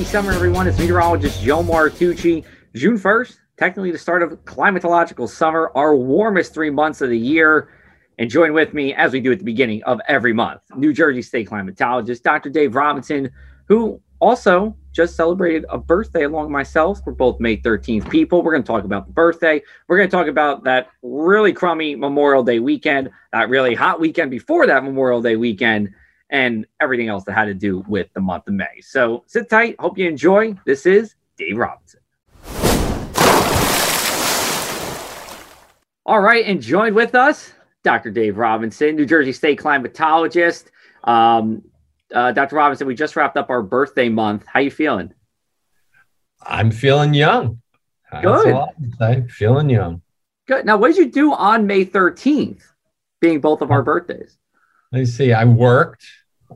Happy summer, everyone. It's meteorologist Joe Martucci. June 1st, technically the start of climatological summer, our warmest three months of the year. And join with me as we do at the beginning of every month, New Jersey State climatologist Dr. Dave Robinson, who also just celebrated a birthday along myself. We're both May 13th people. We're going to talk about the birthday. We're going to talk about that really crummy Memorial Day weekend, that really hot weekend before that Memorial Day weekend, and everything else that had to do with the month of May. So sit tight. Hope you enjoy. This is Dave Robinson. All right, and joined with us, Dr. Dave Robinson, New Jersey State climatologist. Um, uh, Dr. Robinson, we just wrapped up our birthday month. How you feeling? I'm feeling young. Good. I'm feeling young. Good. Now, what did you do on May 13th, being both of our birthdays? Let me see. I worked.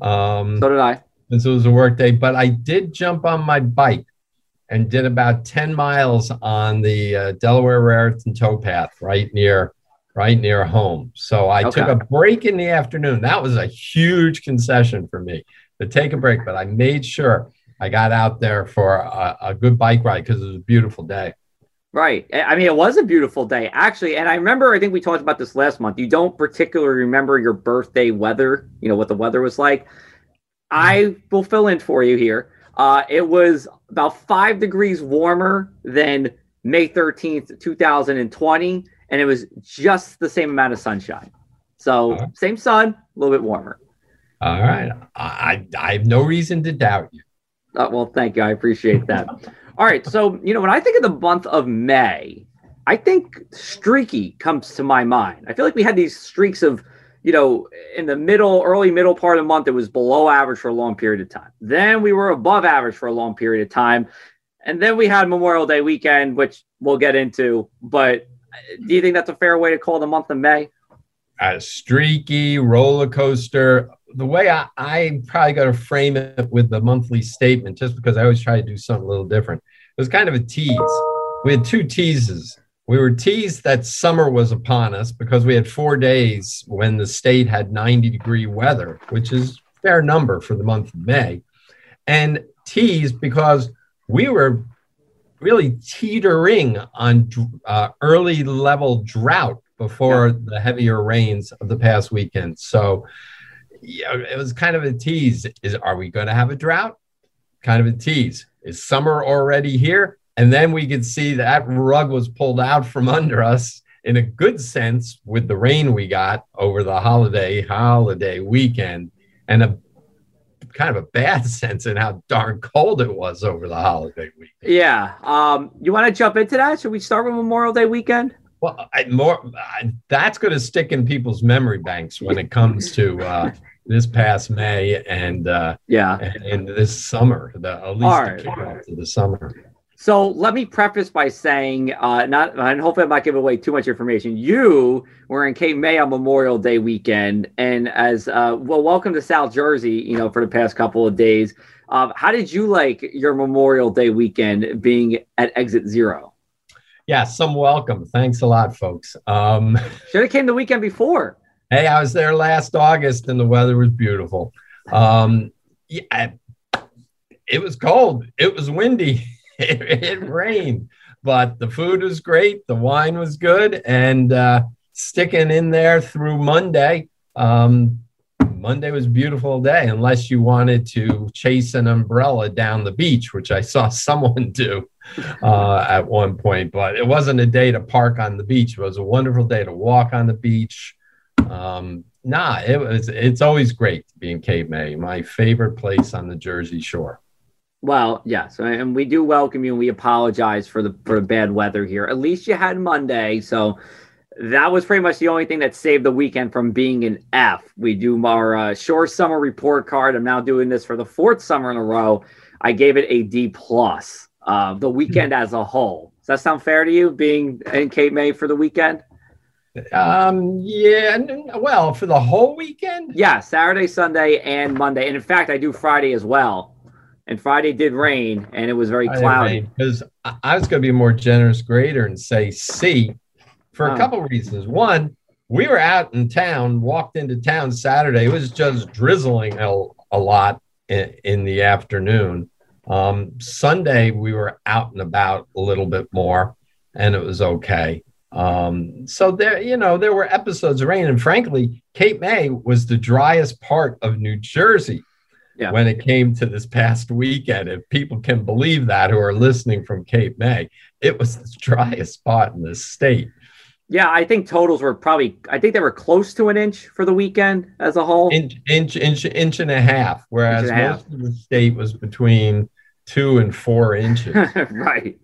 Um, so did I. Since it was a work day, but I did jump on my bike and did about 10 miles on the uh, Delaware Raritan towpath right near right near home. So I okay. took a break in the afternoon. That was a huge concession for me to take a break, but I made sure I got out there for a, a good bike ride because it was a beautiful day. Right. I mean, it was a beautiful day, actually. And I remember, I think we talked about this last month. You don't particularly remember your birthday weather, you know, what the weather was like. I will fill in for you here. Uh, it was about five degrees warmer than May 13th, 2020 and it was just the same amount of sunshine. So right. same sun, a little bit warmer. All right. I, I have no reason to doubt you. Uh, well, thank you. I appreciate that. All right. So, you know, when I think of the month of May, I think streaky comes to my mind. I feel like we had these streaks of, you know, in the middle, early middle part of the month, it was below average for a long period of time. Then we were above average for a long period of time. And then we had Memorial Day weekend, which we'll get into. But do you think that's a fair way to call the month of May? A streaky roller coaster. The way I, I probably got to frame it with the monthly statement, just because I always try to do something a little different. It was kind of a tease. We had two teases. We were teased that summer was upon us because we had four days when the state had 90 degree weather, which is fair number for the month of May, and teased because we were really teetering on uh, early level drought before yeah. the heavier rains of the past weekend. So yeah, it was kind of a tease. Is are we going to have a drought? Kind of a tease. Is summer already here? And then we could see that rug was pulled out from under us in a good sense with the rain we got over the holiday holiday weekend and a kind of a bad sense in how darn cold it was over the holiday week. Yeah. Um, you want to jump into that? Should we start with Memorial Day weekend? Well, I, more I, that's going to stick in people's memory banks when it comes to uh, this past May and uh, yeah, and, and, this summer, the at least right. the to the summer. So let me preface by saying, uh, not, and hopefully I'm not giving away too much information. You were in Cape May on Memorial Day weekend, and as uh, well, welcome to South Jersey. You know, for the past couple of days, uh, how did you like your Memorial Day weekend being at Exit Zero? Yeah, some welcome. Thanks a lot, folks. Um, Should have came the weekend before. Hey, I was there last August, and the weather was beautiful. Um, yeah, it was cold. It was windy. it, it, rained, but the food was great. The wine was good, and uh, sticking in there through Monday. Um, Monday was a beautiful day, unless you wanted to chase an umbrella down the beach, which I saw someone do uh, at one point. But it wasn't a day to park on the beach. It was a wonderful day to walk on the beach. Um, nah, it was. It's always great to be in Cape May, my favorite place on the Jersey Shore. Well, yes, and we do welcome you, and we apologize for the for the bad weather here. At least you had Monday, so that was pretty much the only thing that saved the weekend from being an F. We do our uh, shore summer report card. I'm now doing this for the fourth summer in a row. I gave it a D plus. Uh, the weekend as a whole. Does that sound fair to you? Being in Cape May for the weekend? Um, yeah. Well, for the whole weekend? Yeah, Saturday, Sunday, and Monday. And in fact, I do Friday as well and Friday did rain, and it was very cloudy. Because I was going to be a more generous grader and say C for a oh. couple reasons. One, we were out in town, walked into town Saturday. It was just drizzling a, a lot in, in the afternoon. Um, Sunday, we were out and about a little bit more, and it was okay. Um, so there, you know, there were episodes of rain, and frankly, Cape May was the driest part of New Jersey yeah. when it came to this past weekend. If people can believe that who are listening from Cape May, it was the driest spot in the state. Yeah, I think totals were probably. I think they were close to an inch for the weekend as a whole. Inch, inch, inch, inch and a half. Whereas most half. of the state was between two and four inches. right,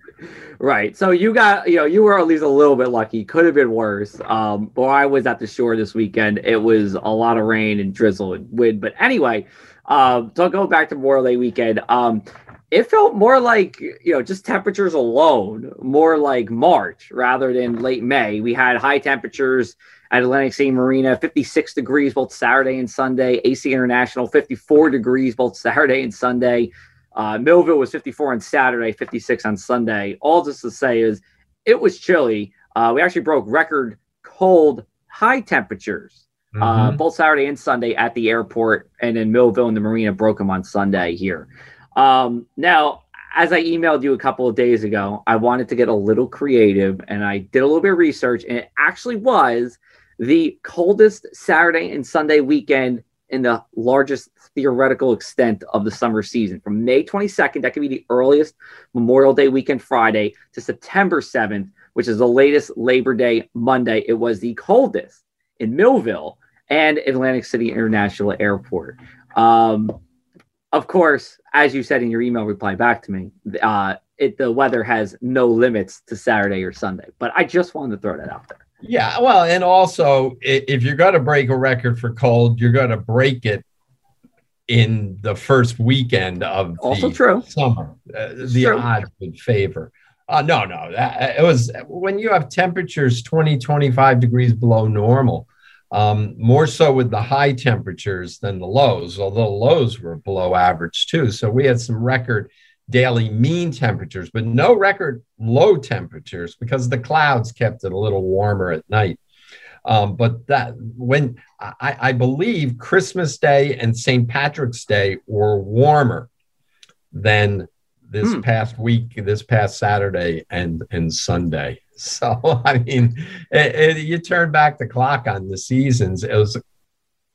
right. So you got, you know, you were at least a little bit lucky. Could have been worse. Um, but I was at the shore this weekend. It was a lot of rain and drizzle and wind. But anyway, um, so go back to Memorial Day weekend. Um, it felt more like you know just temperatures alone, more like March rather than late May. We had high temperatures at Atlantic City Marina, 56 degrees both Saturday and Sunday. AC International, 54 degrees both Saturday and Sunday. Uh, Millville was 54 on Saturday, 56 on Sunday. All this to say is it was chilly. Uh, we actually broke record cold high temperatures uh, mm-hmm. uh, both Saturday and Sunday at the airport, and then Millville and the Marina broke them on Sunday here. Um, now, as I emailed you a couple of days ago, I wanted to get a little creative, and I did a little bit of research, and it actually was the coldest Saturday and Sunday weekend in the largest theoretical extent of the summer season. From May 22nd, that could be the earliest Memorial Day weekend Friday, to September 7th, which is the latest Labor Day Monday. It was the coldest in Millville and Atlantic City International Airport. Um, of course, as you said in your email reply back to me, uh, it, the weather has no limits to Saturday or Sunday. But I just wanted to throw that out there. Yeah, well, and also if you're going to break a record for cold, you're going to break it in the first weekend of also true summer. Uh, the true. odds would favor. Uh, no, no, that, it was when you have temperatures 20, 25 degrees below normal um, more so with the high temperatures than the lows, although lows were below average too. So we had some record daily mean temperatures, but no record low temperatures because the clouds kept it a little warmer at night. Um, but that when I, I, believe Christmas Day and St. Patrick's Day were warmer than this hmm. past week, this past Saturday and and Sunday. So, I mean, it, it, you turn back the clock on the seasons, it was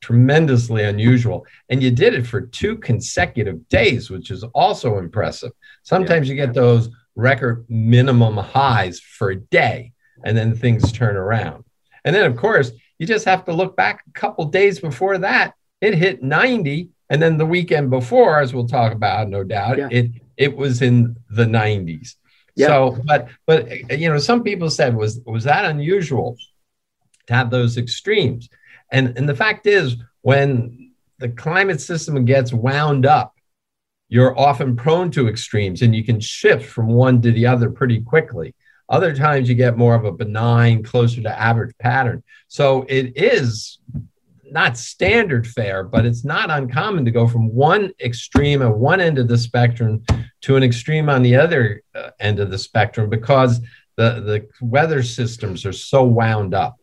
tremendously unusual. And you did it for two consecutive days, which is also impressive. Sometimes yeah. you get those record minimum highs for a day, and then things turn around. And then, of course, you just have to look back a couple days before that. It hit 90. And then the weekend before, as we'll talk about, no doubt, yeah. it, it was in the 90s. Yep. So, but but you know, some people said was was that unusual to have those extremes, and and the fact is, when the climate system gets wound up, you're often prone to extremes, and you can shift from one to the other pretty quickly. Other times, you get more of a benign, closer to average pattern. So it is not standard fare, but it's not uncommon to go from one extreme at one end of the spectrum to an extreme on the other uh, end of the spectrum because the, the weather systems are so wound up.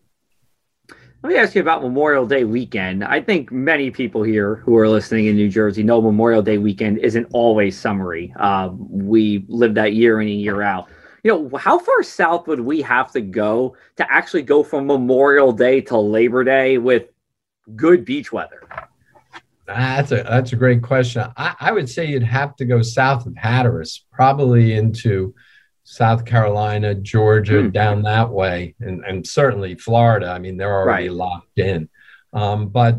Let me ask you about Memorial Day weekend. I think many people here who are listening in New Jersey know Memorial Day weekend isn't always summery. Uh, we live that year in and year out. You know, how far south would we have to go to actually go from Memorial Day to Labor Day with good beach weather? That's a that's a great question. I, I would say you'd have to go south of Hatteras, probably into South Carolina, Georgia, hmm. down that way, and, and certainly Florida. I mean, they're already right. locked in. Um, but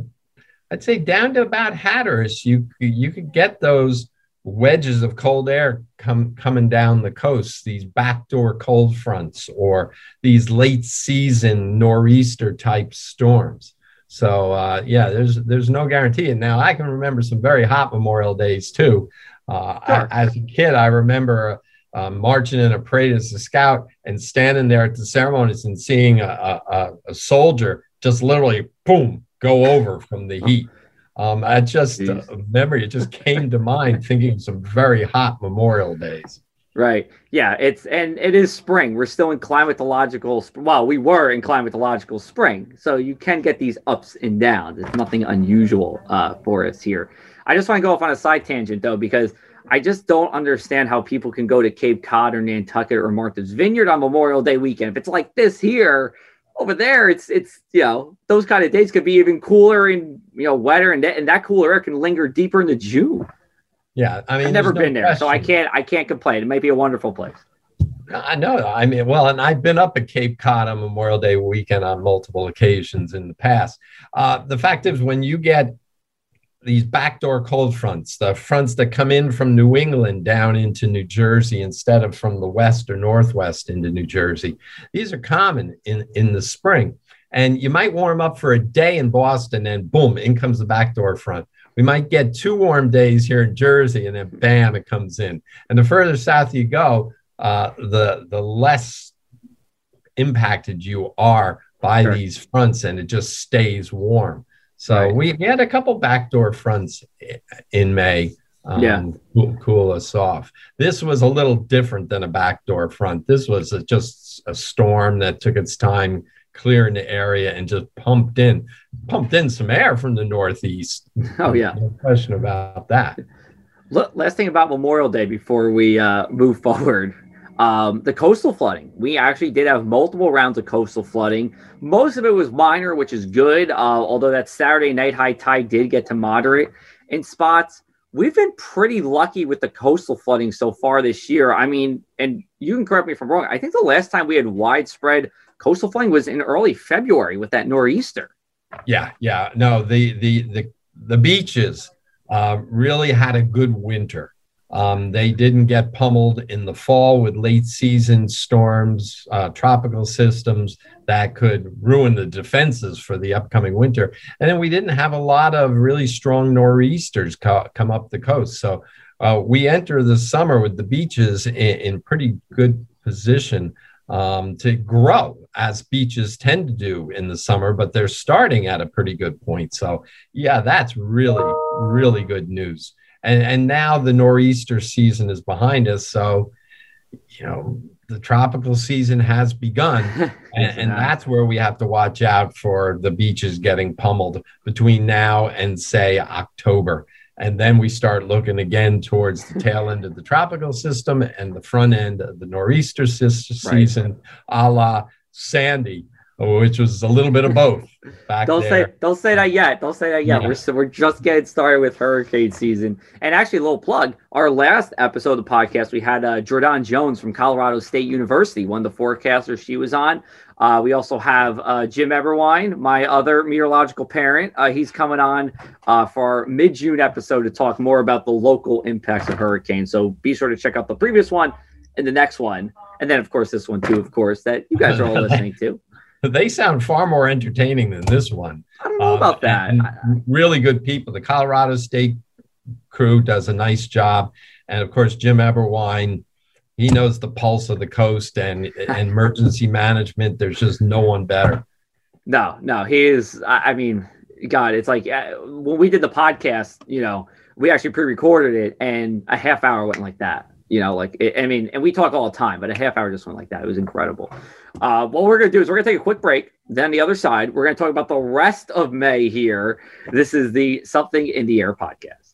I'd say down to about Hatteras, you you could get those wedges of cold air come coming down the coast, these backdoor cold fronts, or these late season nor'easter type storms. So uh, yeah, there's there's no guarantee. And now I can remember some very hot Memorial Days too. Uh, sure. I, as a kid, I remember uh, marching in a parade as a scout and standing there at the ceremonies and seeing a, a, a soldier just literally boom go over from the heat. Um, I just uh, memory it just came to mind thinking of some very hot Memorial Days. Right. Yeah. It's and it is spring. We're still in climatological. Well, we were in climatological spring, so you can get these ups and downs. It's nothing unusual uh, for us here. I just want to go off on a side tangent though, because I just don't understand how people can go to Cape Cod or Nantucket or Martha's Vineyard on Memorial Day weekend. If it's like this here, over there, it's it's you know those kind of days could be even cooler and you know wetter, and that, and that cooler air can linger deeper into June. Yeah, I mean, I've never been no there, question. so I can't I can't complain. It might be a wonderful place. I know. I mean, well, and I've been up at Cape Cod on Memorial Day weekend on multiple occasions in the past. Uh, the fact is, when you get these backdoor cold fronts, the fronts that come in from New England down into New Jersey instead of from the west or northwest into New Jersey. These are common in, in the spring. And you might warm up for a day in Boston and boom, in comes the backdoor front. We might get two warm days here in Jersey and then bam, it comes in. And the further south you go, uh, the, the less impacted you are by sure. these fronts and it just stays warm. So right. we, we had a couple backdoor fronts in May. Um, yeah. Cool, cool, us off. This was a little different than a backdoor front. This was a, just a storm that took its time clearing the area and just pumped in, pumped in some air from the northeast. Oh yeah, no question about that. Last thing about Memorial Day before we uh, move forward. Um, the coastal flooding. We actually did have multiple rounds of coastal flooding. Most of it was minor, which is good. Uh, although that Saturday night high tide did get to moderate in spots. We've been pretty lucky with the coastal flooding so far this year. I mean, and you can correct me if I'm wrong. I think the last time we had widespread coastal flooding was in early February with that nor'easter. Yeah, yeah. No, the the the the beaches uh, really had a good winter. Um, they didn't get pummeled in the fall with late season storms, uh, tropical systems that could ruin the defenses for the upcoming winter. And then we didn't have a lot of really strong nor'easters co- come up the coast. So uh, we enter the summer with the beaches in, in pretty good position um, to grow as beaches tend to do in the summer, but they're starting at a pretty good point. So, yeah, that's really, really good news and and now the nor'easter season is behind us so you know the tropical season has begun. And, and, that's where we have to watch out for the beaches getting pummeled between now and say october. And then we start looking again towards the tail end of the tropical system and the front end of the nor'easter season right. a la sandy which was a little bit of both. don't there. say don't say that yet. Don't say that yet. Yeah. We're we're just getting started with hurricane season. And actually, a little plug: our last episode of the podcast, we had uh, Jhordanne Jones from Colorado State University, one of the forecasters she was on. Uh, we also have uh, Jim Eberwine, my other meteorological parent. Uh, he's coming on uh, for our mid June episode to talk more about the local impacts of hurricanes. So be sure to check out the previous one and the next one, and then of course this one too, of course, that you guys are all listening to. They sound far more entertaining than this one. I don't know um, about that. really good people. The Colorado State crew does a nice job, and of course Jim Eberwine, he knows the pulse of the coast and, and emergency management. There's just no one better. No, no, he is. I mean, God, it's like uh, when we did the podcast. You know, we actually pre-recorded it, and a half hour went like that. You know, like it, I mean, and we talk all the time, but a half hour just went like that. It was incredible. Uh, what we're to do is we're to take a quick break. Then the other side, we're to talk about the rest of May here. This is the Something in the Air podcast.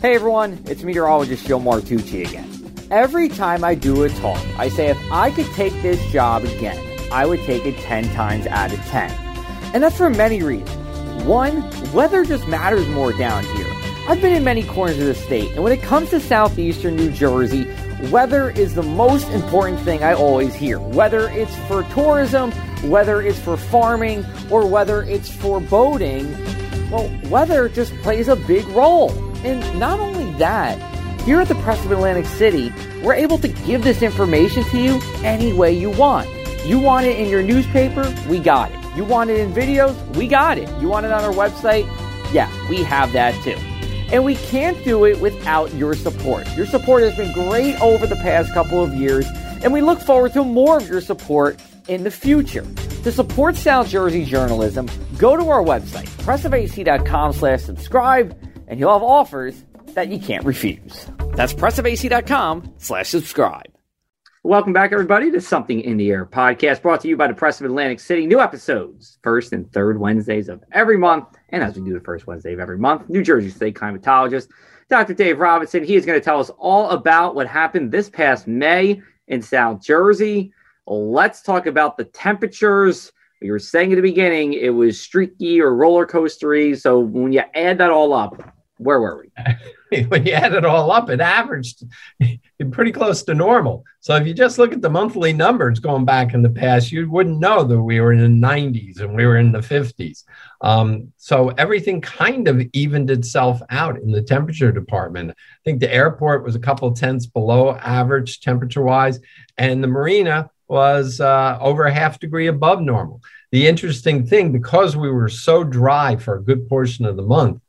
Hey everyone, it's meteorologist Joe Martucci again. Every time I do a talk, I say if I could take this job again, I would take it 10 times out of 10. And that's for many reasons. One, weather just matters more down here. I've been in many corners of the state, and when it comes to southeastern New Jersey, weather is the most important thing I always hear. Whether it's for tourism, whether it's for farming, or whether it's for boating, well, weather just plays a big role. And not only that, here at the Press of Atlantic City, we're able to give this information to you any way you want. You want it in your newspaper? We got it. You want it in videos? We got it. You want it on our website? Yeah, we have that too. And we can't do it without your support. Your support has been great over the past couple of years, and we look forward to more of your support in the future. To support South Jersey journalism, go to our website, pressofac.com slash subscribe, and you'll have offers that you can't refuse. That's pressofac.com slash subscribe. Welcome back, everybody, to Something in the Air podcast brought to you by the Press of Atlantic City. New episodes first and third Wednesdays of every month. And as we do the first Wednesday of every month, New Jersey State climatologist Dr. Dave Robinson. He is going to tell us all about what happened this past May in South Jersey. Let's talk about the temperatures. We were saying at the beginning it was streaky or roller coastery. So when you add that all up, where were we? when you add it all up, it averaged pretty close to normal. So if you just look at the monthly numbers going back in the past, you wouldn't know that we were in the 90s and we were in the 50s. Um, so everything kind of evened itself out in the temperature department. I think the airport was a couple tenths below average temperature wise, and the marina was uh, over a half degree above normal. The interesting thing, because we were so dry for a good portion of the month,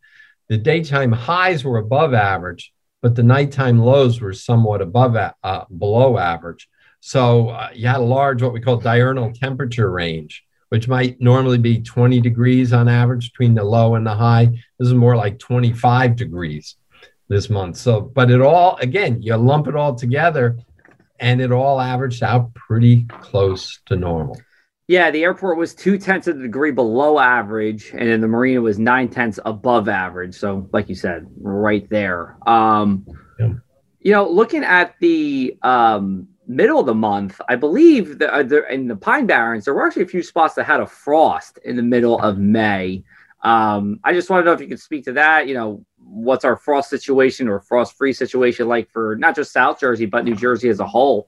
the daytime highs were above average, but the nighttime lows were somewhat above uh, below average. So uh, you had a large what we call diurnal temperature range, which might normally be 20 degrees on average between the low and the high. This is more like 25 degrees this month. So, but it all again, you lump it all together, and it all averaged out pretty close to normal. Yeah, the airport was two tenths of a degree below average, and then the marina was nine tenths above average. So, like you said, right there. Um, yeah. You know, looking at the um, middle of the month, I believe that uh, in the Pine Barrens, there were actually a few spots that had a frost in the middle of May. Um, I just want to know if you could speak to that. You know, what's our frost situation or frost free situation like for not just South Jersey, but New Jersey as a whole?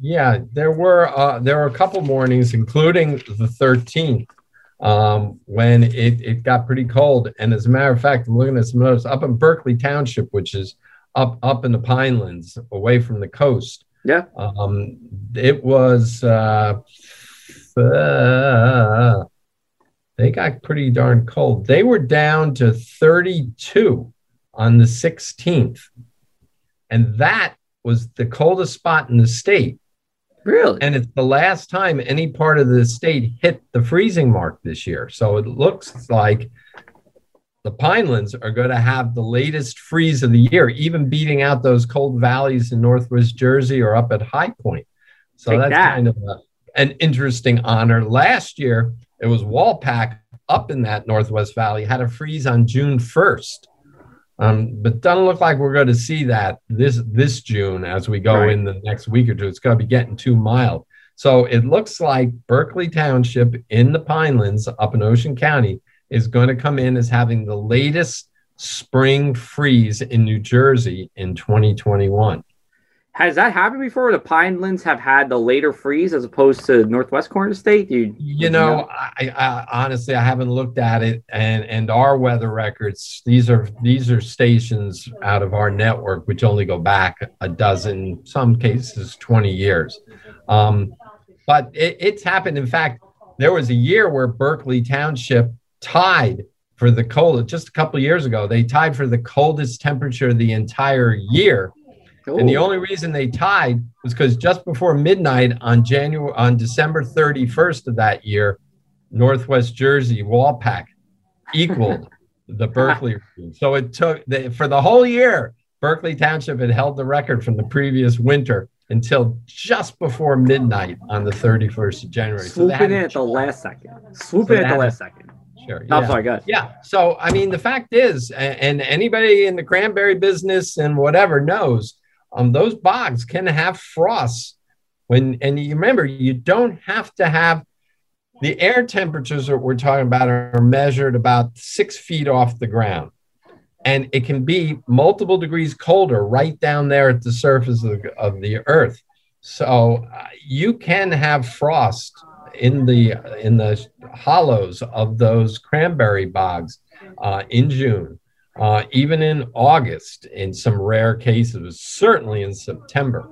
Yeah, there were uh, there were a couple mornings, including the 13th, um, when it, it got pretty cold. And as a matter of fact, I'm looking at some notes up in Berkeley Township, which is up up in the Pinelands, away from the coast. Yeah. Um, it was uh, uh, they got pretty darn cold. They were down to 32 on the 16th, and that was the coldest spot in the state. Really? And it's the last time any part of the state hit the freezing mark this year. So it looks like the Pinelands are going to have the latest freeze of the year, even beating out those cold valleys in Northwest Jersey or up at High Point. So Take that's that. kind of a, an interesting honor. Last year, it was Walpack up in that Northwest Valley, had a freeze on June 1st. Um, but doesn't look like we're going to see that this this June as we go right. in the next week or two. It's going to be getting too mild. So it looks like Berkeley Township in the Pinelands up in Ocean County is going to come in as having the latest spring freeze in New Jersey in 2021. Has that happened before? The Pinelands have had the later freeze as opposed to Northwest corner state. You, you know, know? I, I, honestly I haven't looked at it, and and our weather records. These are these are stations out of our network which only go back a dozen, some cases twenty years. Um, but it, it's happened. In fact, there was a year where Berkeley Township tied for the coldest. Just a couple of years ago, they tied for the coldest temperature the entire year Ooh. And the only reason they tied was because just before midnight on January on December 31st of that year, Northwest Jersey Walpack equaled the Berkeley. so it took the, for the whole year, Berkeley Township had held the record from the previous winter until just before midnight on the 31st of January. Swooping so in at the last second. Swooping so at the last second. Sure. Yeah. I'm sorry. Yeah. So, I mean, the fact is, and anybody in the cranberry business and whatever knows um, those bogs can have frost. When and you remember, you don't have to have the air temperatures that we're talking about are measured about six feet off the ground. And it can be multiple degrees colder right down there at the surface of the, of the earth. So uh, you can have frost in the in the hollows of those cranberry bogs uh, in June uh, even in August, in some rare cases, certainly in September,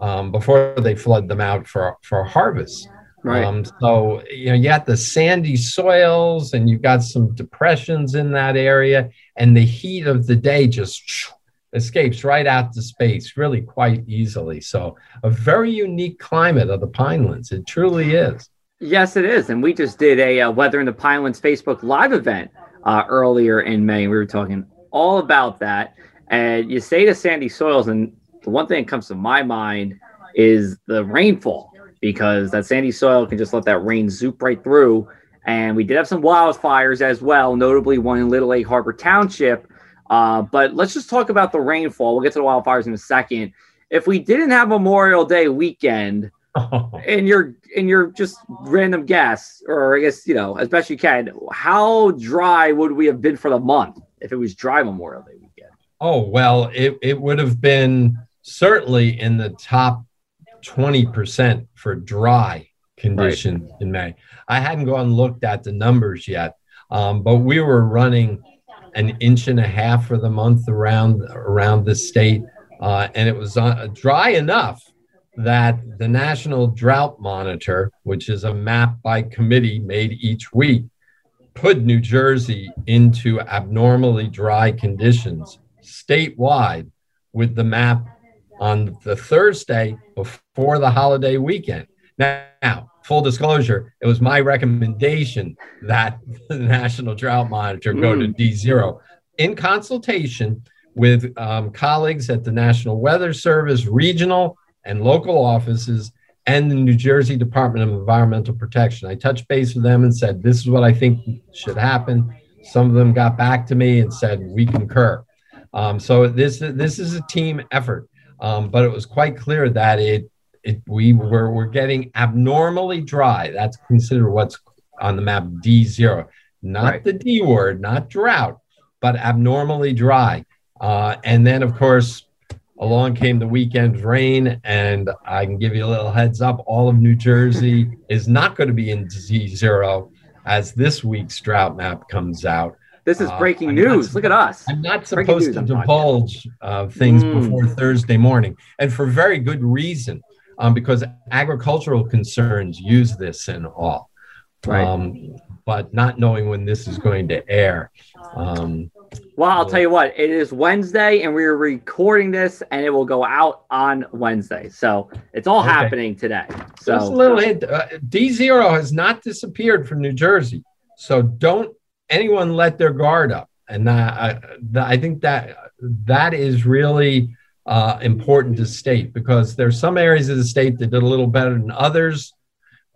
um, before they flood them out for, for harvest. Right. Um, so, you know, you got the sandy soils and you've got some depressions in that area, and the heat of the day just escapes right out to space really quite easily. So, a very unique climate of the Pinelands. It truly is. Yes, it is. And we just did a uh, Weather in the Pinelands Facebook Live event uh, earlier in May. We were talking all about that. And you say to sandy soils, and the one thing that comes to my mind is the rainfall because that sandy soil can just let that rain zoop right through. And we did have some wildfires as well, notably one in Little Egg Harbor Township. Uh, but let's just talk about the rainfall. We'll get to the wildfires in a second. If we didn't have Memorial Day weekend, and your and your just random guess, or I guess you know as best you can, how dry would we have been for the month if it was dry Memorial Day weekend? Oh well, it it would have been certainly in the top twenty percent for dry conditions right. in May. I hadn't gone and looked at the numbers yet, um, but we were running an inch and a half for the month around around the state, uh, and it was uh, dry enough that the National Drought Monitor, which is a map by committee made each week, put New Jersey into abnormally dry conditions statewide with the map on the Thursday before the holiday weekend. Now, full disclosure, it was my recommendation that the National Drought Monitor go mm. to D0 in consultation with um, colleagues at the National Weather Service, regional and local offices and the New Jersey Department of Environmental Protection. I touched base with them and said, This is what I think should happen. Some of them got back to me and said, We concur. Um, so this, this is a team effort. Um, but it was quite clear that it, it we were, were getting abnormally dry. That's considered what's on the map D0, not right. the D word, not drought, but abnormally dry. Uh, and then, of course, along came the weekend rain, and I can give you a little heads up all of New Jersey is not going to be in D0 as this week's drought map comes out. This is uh, breaking uh, news. Not, Look at us. I'm not supposed to divulge uh, things mm. before Thursday morning, and for very good reason, um, because agricultural concerns use this and all. Right. Um, but not knowing when this is going to air. Um, well, I'll tell you what, it is Wednesday and we're recording this and it will go out on Wednesday. So it's all okay. happening today. So Just a little hint uh, D0 has not disappeared from New Jersey. So don't anyone let their guard up. And I, I think that that is really uh, important to state because there's some areas of the state that did a little better than others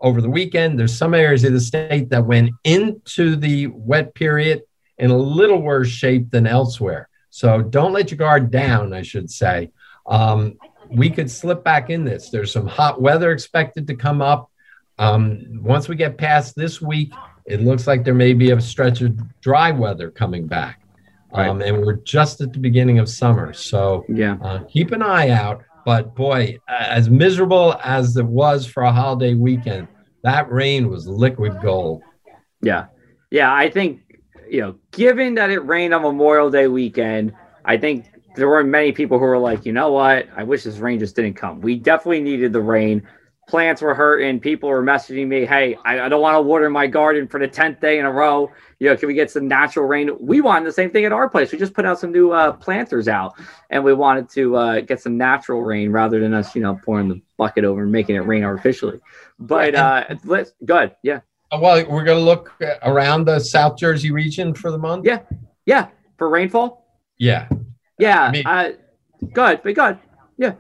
over the weekend. There's some areas of the state that went into the wet period in a little worse shape than elsewhere. So don't let your guard down, I should say. Um, we could slip back in this. There's some hot weather expected to come up. Um, once we get past this week, it looks like there may be a stretch of dry weather coming back. Um, right. And we're just at the beginning of summer. So yeah, uh, keep an eye out. But boy, as miserable as it was for a holiday weekend, that rain was liquid gold. Yeah. Yeah. I think you know, given that it rained on Memorial Day weekend, I think there weren't many people who were like, you know what? I wish this rain just didn't come. We definitely needed the rain. Plants were hurting. People were messaging me, hey, I, I don't want to water my garden for the 10th day in a row. You know, can we get some natural rain? We wanted the same thing at our place. We just put out some new uh, planters out and we wanted to uh, get some natural rain rather than us, you know, pouring the bucket over and making it rain artificially. But uh, let's, good. Yeah. Uh, well, we're going to look around the South Jersey region for the month. Yeah, yeah, for rainfall. Yeah, yeah. I mean, uh, good, but good. Yeah,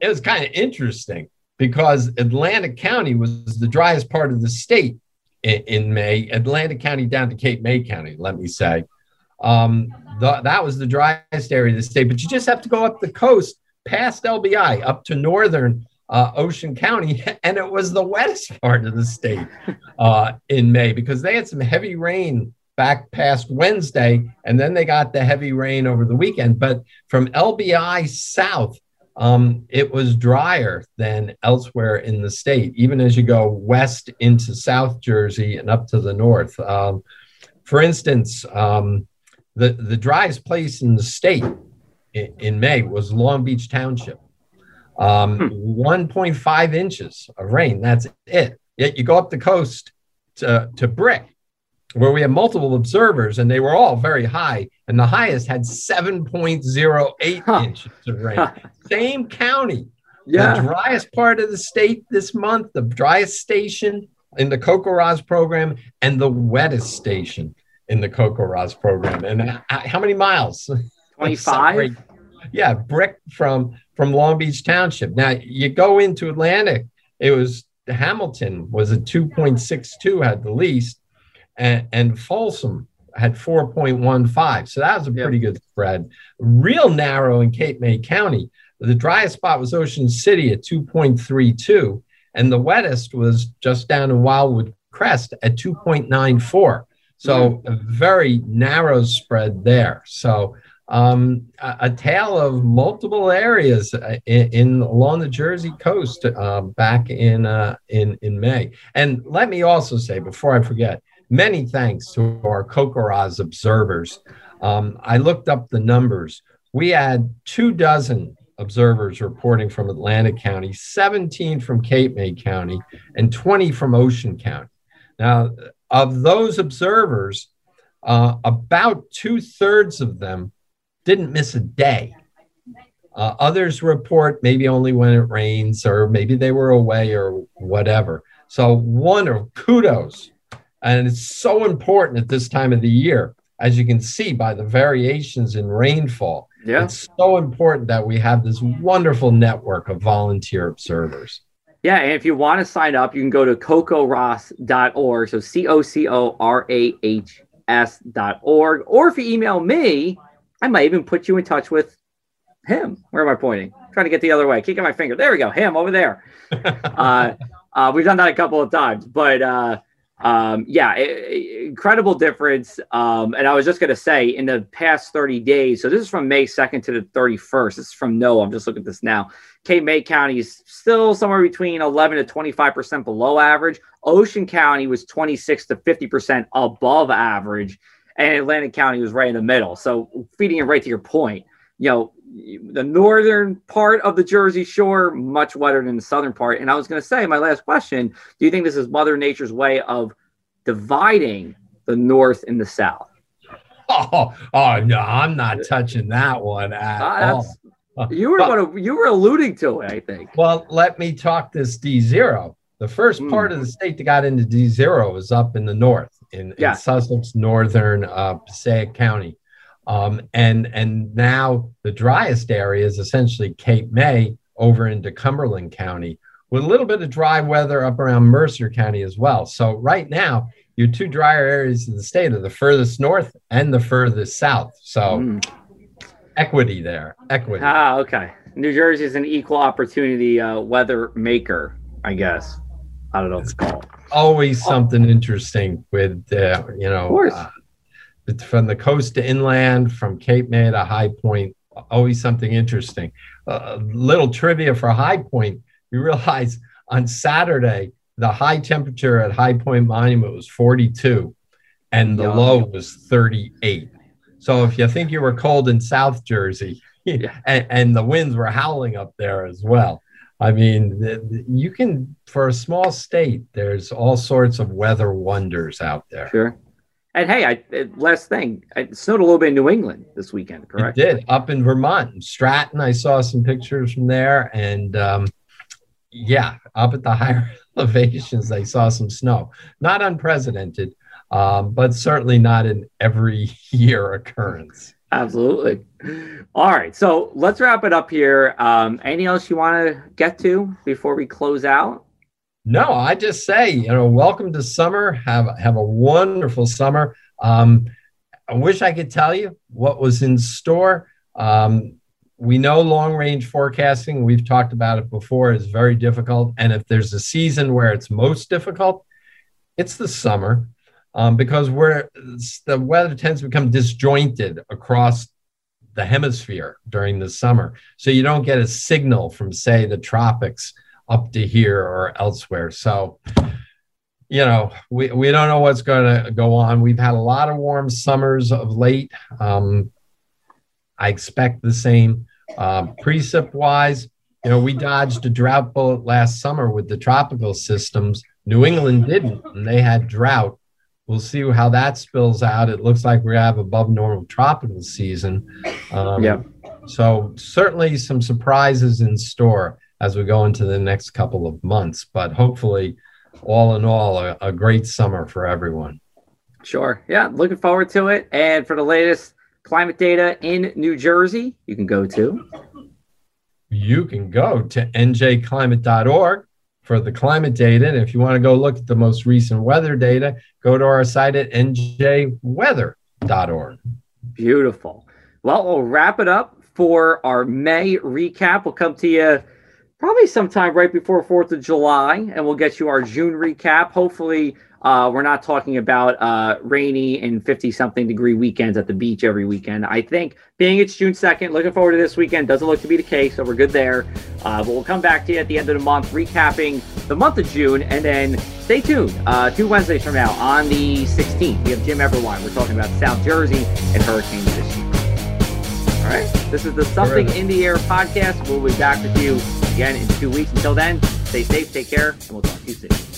it was kind of interesting because Atlantic County was the driest part of the state in, in May. Atlantic County down to Cape May County, let me say. Um, the, that was the driest area of the state, but you just have to go up the coast past LBI up to northern uh, Ocean County, and it was the wettest part of the state uh, in May because they had some heavy rain back past Wednesday, and then they got the heavy rain over the weekend. But from LBI south, um, it was drier than elsewhere in the state, even as you go west into South Jersey and up to the north. Um, for instance, um, the, the driest place in the state in, in May was Long Beach Township um, hmm. 1.5 inches of rain. That's it. Yet you go up the coast to, to Brick, where we have multiple observers, and they were all very high, and the highest had 7.08 huh. inches of rain. Same county. Yeah. The driest part of the state this month, the driest station in the CoCoRaHS program, and the wettest station in the CoCoRaHS program. And uh, how many miles? 25? Yeah, brick from from Long Beach Township. Now you go into Atlantic, it was Hamilton was a 2.62 had the least, and, and Folsom had 4.15. So that was a pretty yep. good spread. Real narrow in Cape May County. The driest spot was Ocean City at 2.32, and the wettest was just down in Wildwood Crest at 2.94. So mm. a very narrow spread there. So um, a, a, tale of multiple areas uh, in, in along the Jersey coast uh, back in uh, in in May. And let me also say before I forget, many thanks to our CoCoRaHS observers. Um, I looked up the numbers. We had two dozen observers reporting from Atlantic County, 17 from Cape May County, and 20 from Ocean County. Now, of those observers, uh, about two thirds of them didn't miss a day. Uh, others report maybe only when it rains, or maybe they were away, or whatever. So, one of kudos. And it's so important at this time of the year, as you can see by the variations in rainfall. Yeah. It's so important that we have this wonderful network of volunteer observers. Yeah, and if you want to sign up, you can go to cocorahs.org. So C O C O R A H S.org. Or if you email me, I might even put you in touch with him. Where am I pointing? I'm trying to get the other way. Kicking my finger. There we go. Him over there. uh, uh, we've done that a couple of times, but uh, um, yeah, it, incredible difference. Um, and I was just going to say, in the past 30 days, so this is from May 2nd to the 31st. This is from No. I'm just looking at this now. Cape May County is still somewhere between 11 to 25% below average. Ocean County was 26 to 50% above average and Atlantic County was right in the middle. So feeding it right to your point, you know, the northern part of the Jersey Shore much wetter than the southern part. And I was going to say, my last question: Do you think this is Mother Nature's way of dividing the North and the South? Oh, oh no, I'm not touching that one at uh, all. You were to, you were alluding to it, I think. Well, let me talk this D zero. The first mm. part of the state that got into D zero was up in the north in, yeah. in Sussex, northern uh, Passaic County. Um, and and now the driest area is essentially Cape May over into Cumberland County, with a little bit of dry weather up around Mercer County as well. So right now, your two drier areas in the state are the furthest north and the furthest south. So mm. equity there, equity. Ah, okay. New Jersey is an equal opportunity uh, weather maker, I guess. I don't know what it's called always something interesting with uh, you know uh, from the coast to inland, from Cape May to High Point. Always something interesting. A uh, little trivia for High Point: you realize on Saturday the high temperature at High Point Monument was 42, and the low was 38. So if you think you were cold in South Jersey, and, and the winds were howling up there as well. I mean, you can, for a small state, there's all sorts of weather wonders out there. Sure. And hey, I last thing, it snowed a little bit in New England this weekend, correct? It did up in Vermont, in Stratton. I saw some pictures from there, and um, yeah, up at the higher elevations, I saw some snow. Not unprecedented, um, but certainly not an every year occurrence. Absolutely. All right. So let's wrap it up here. Um, anything else you want to get to before we close out? No, I just say, you know, welcome to summer. Have have a wonderful summer. Um, I wish I could tell you what was in store. Um, we know long range forecasting, we've talked about it before, is very difficult. And if there's a season where it's most difficult, it's the summer um, because where the weather tends to become disjointed across the hemisphere during the summer. So you don't get a signal from, say, the tropics up to here or elsewhere. So, you know, we, we don't know what's going to go on. We've had a lot of warm summers of late. Um, I expect the same. Uh, precip wise, you know, we dodged a drought bullet last summer with the tropical systems. New England didn't, and they had drought. We'll see how that spills out. It looks like we have above normal tropical season. Um, yeah. So certainly some surprises in store as we go into the next couple of months. But hopefully, all in all, a, a great summer for everyone. Sure. Yeah. Looking forward to it. And for the latest climate data in New Jersey, you can go to. You can go to njclimate.org for the climate data. And if you want to go look at the most recent weather data, go to our site at njweather.org. Beautiful. Well, we'll wrap it up for our May recap. We'll come to you probably sometime right before 4th of July, and we'll get you our June recap. Hopefully, uh, we're not talking about uh, rainy and 50 something degree weekends at the beach every weekend. I think being it's June 2nd, looking forward to this weekend doesn't look to be the case, so we're good there. Uh, but we'll come back to you at the end of the month, recapping the month of June, and then stay tuned. Uh, two Wednesdays from now, on the 16th, we have Jim Eberwine. We're talking about South Jersey and hurricanes this year. All right, this is the Something in the Air podcast. We'll be back with you again in two weeks. Until then, stay safe, take care, and we'll talk to you soon.